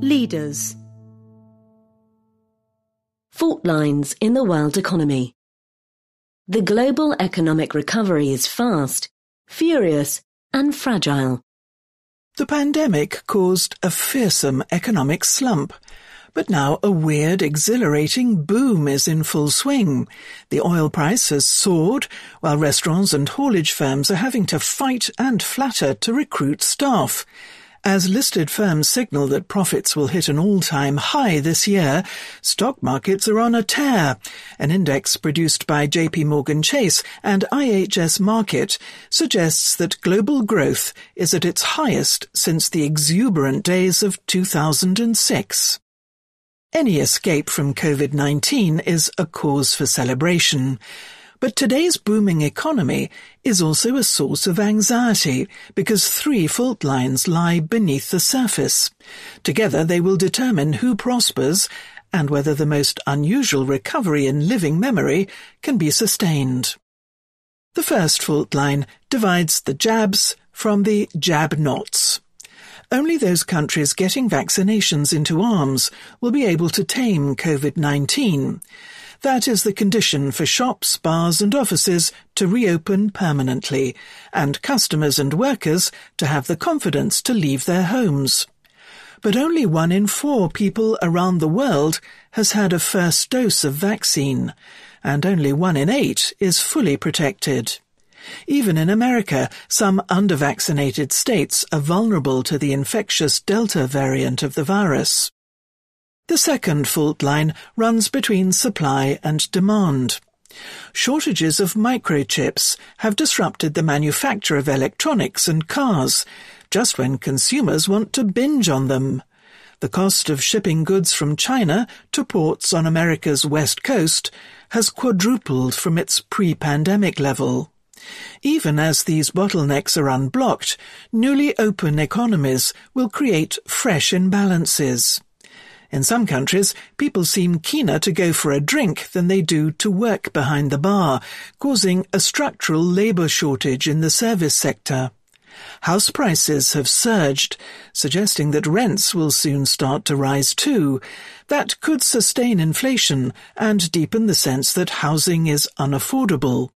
Leaders Fault lines in the world economy. The global economic recovery is fast, furious, and fragile. The pandemic caused a fearsome economic slump. But now a weird, exhilarating boom is in full swing. The oil price has soared, while restaurants and haulage firms are having to fight and flatter to recruit staff. As listed firms signal that profits will hit an all-time high this year, stock markets are on a tear. An index produced by JP Morgan Chase and IHS Markit suggests that global growth is at its highest since the exuberant days of 2006. Any escape from COVID-19 is a cause for celebration. But today's booming economy is also a source of anxiety because three fault lines lie beneath the surface. Together they will determine who prospers and whether the most unusual recovery in living memory can be sustained. The first fault line divides the jabs from the jab-nots. Only those countries getting vaccinations into arms will be able to tame COVID-19. That is the condition for shops, bars and offices to reopen permanently, and customers and workers to have the confidence to leave their homes. But only one in four people around the world has had a first dose of vaccine, and only one in eight is fully protected. Even in America, some undervaccinated states are vulnerable to the infectious Delta variant of the virus. The second fault line runs between supply and demand. Shortages of microchips have disrupted the manufacture of electronics and cars, just when consumers want to binge on them. The cost of shipping goods from China to ports on America's west coast has quadrupled from its pre-pandemic level. Even as these bottlenecks are unblocked, newly open economies will create fresh imbalances. In some countries, people seem keener to go for a drink than they do to work behind the bar, causing a structural labour shortage in the service sector. House prices have surged, suggesting that rents will soon start to rise too. That could sustain inflation and deepen the sense that housing is unaffordable.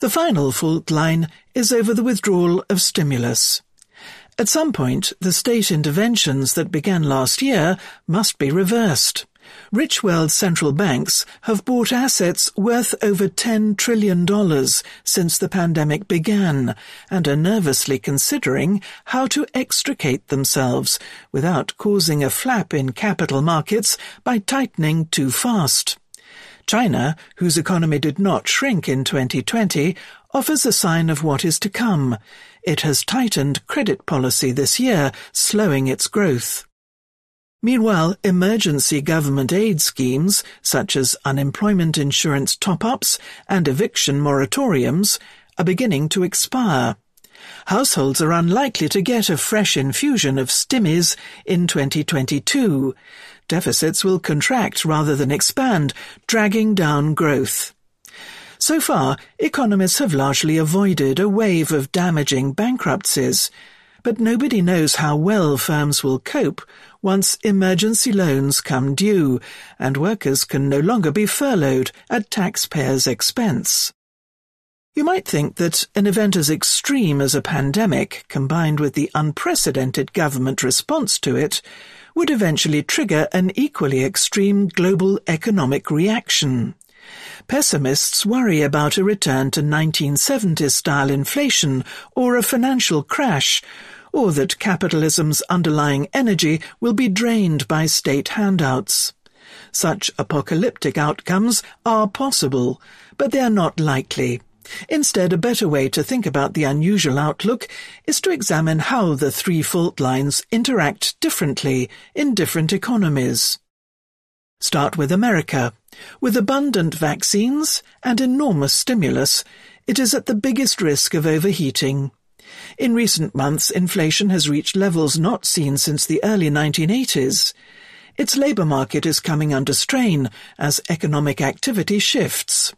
The final fault line is over the withdrawal of stimulus. At some point, the state interventions that began last year must be reversed. Rich world central banks have bought assets worth over $10 trillion since the pandemic began and are nervously considering how to extricate themselves without causing a flap in capital markets by tightening too fast. China, whose economy did not shrink in 2020, offers a sign of what is to come. It has tightened credit policy this year, slowing its growth. Meanwhile, emergency government aid schemes, such as unemployment insurance top-ups and eviction moratoriums, are beginning to expire. Households are unlikely to get a fresh infusion of stimmies in 2022. Deficits will contract rather than expand, dragging down growth. So far, economists have largely avoided a wave of damaging bankruptcies, but nobody knows how well firms will cope once emergency loans come due and workers can no longer be furloughed at taxpayers' expense. You might think that an event as extreme as a pandemic, combined with the unprecedented government response to it, would eventually trigger an equally extreme global economic reaction. Pessimists worry about a return to 1970s-style inflation or a financial crash, or that capitalism's underlying energy will be drained by state handouts. Such apocalyptic outcomes are possible, but they are not likely. Instead, a better way to think about the unusual outlook is to examine how the three fault lines interact differently in different economies. Start with America. With abundant vaccines and enormous stimulus, it is at the biggest risk of overheating. In recent months, inflation has reached levels not seen since the early 1980s. Its labour market is coming under strain as economic activity shifts.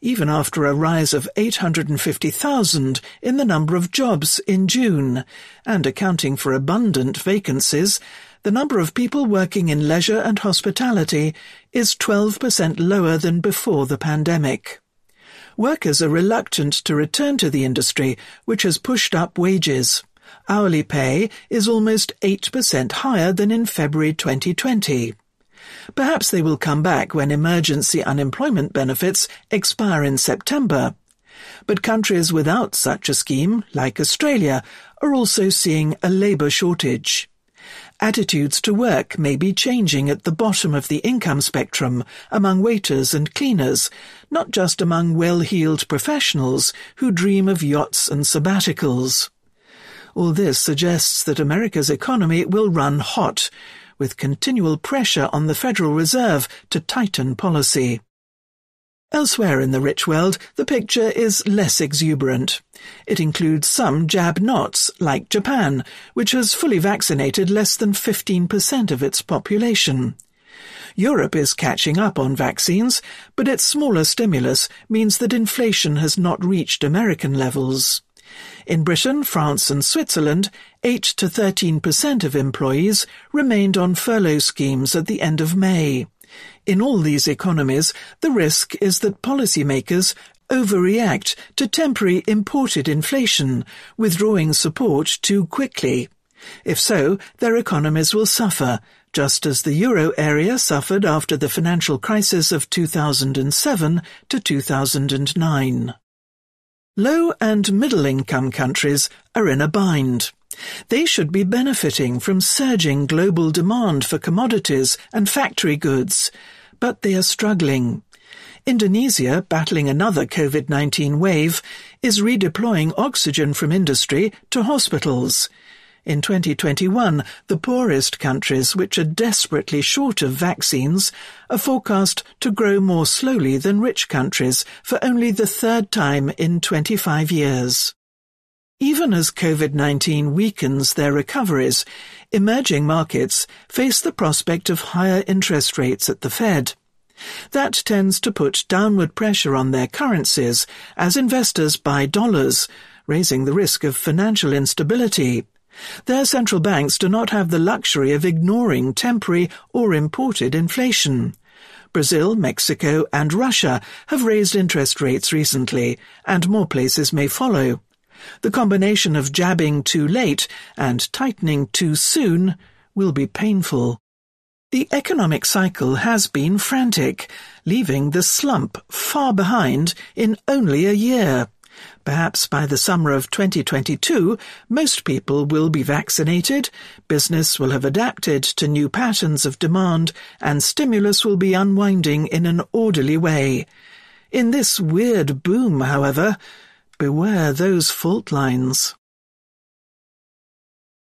Even after a rise of 850,000 in the number of jobs in June, and accounting for abundant vacancies, the number of people working in leisure and hospitality is 12% lower than before the pandemic. Workers are reluctant to return to the industry, which has pushed up wages. Hourly pay is almost 8% higher than in February 2020. Perhaps they will come back when emergency unemployment benefits expire in September. But countries without such a scheme, like Australia, are also seeing a labour shortage. Attitudes to work may be changing at the bottom of the income spectrum among waiters and cleaners, not just among well-heeled professionals who dream of yachts and sabbaticals. All this suggests that America's economy will run hot, with continual pressure on the Federal Reserve to tighten policy. Elsewhere in the rich world, the picture is less exuberant. It includes some jab-nots, like Japan, which has fully vaccinated less than 15% of its population. Europe is catching up on vaccines, but its smaller stimulus means that inflation has not reached American levels. In Britain, France and Switzerland, 8 to 13% of employees remained on furlough schemes at the end of May. In all these economies, the risk is that policymakers overreact to temporary imported inflation, withdrawing support too quickly. If so, their economies will suffer, just as the euro area suffered after the financial crisis of 2007 to 2009. Low and middle-income countries are in a bind. They should be benefiting from surging global demand for commodities and factory goods, but they are struggling. Indonesia, battling another COVID-19 wave, is redeploying oxygen from industry to hospitals. In 2021, the poorest countries, which are desperately short of vaccines, are forecast to grow more slowly than rich countries for only the third time in 25 years. Even as COVID-19 weakens their recoveries, emerging markets face the prospect of higher interest rates at the Fed. That tends to put downward pressure on their currencies as investors buy dollars, raising the risk of financial instability. Their central banks do not have the luxury of ignoring temporary or imported inflation. Brazil, Mexico, and Russia have raised interest rates recently, and more places may follow. The combination of jabbing too late and tightening too soon will be painful. The economic cycle has been frantic, leaving the slump far behind in only a year. Perhaps by the summer of 2022, most people will be vaccinated, business will have adapted to new patterns of demand, and stimulus will be unwinding in an orderly way. In this weird boom, however, beware those fault lines.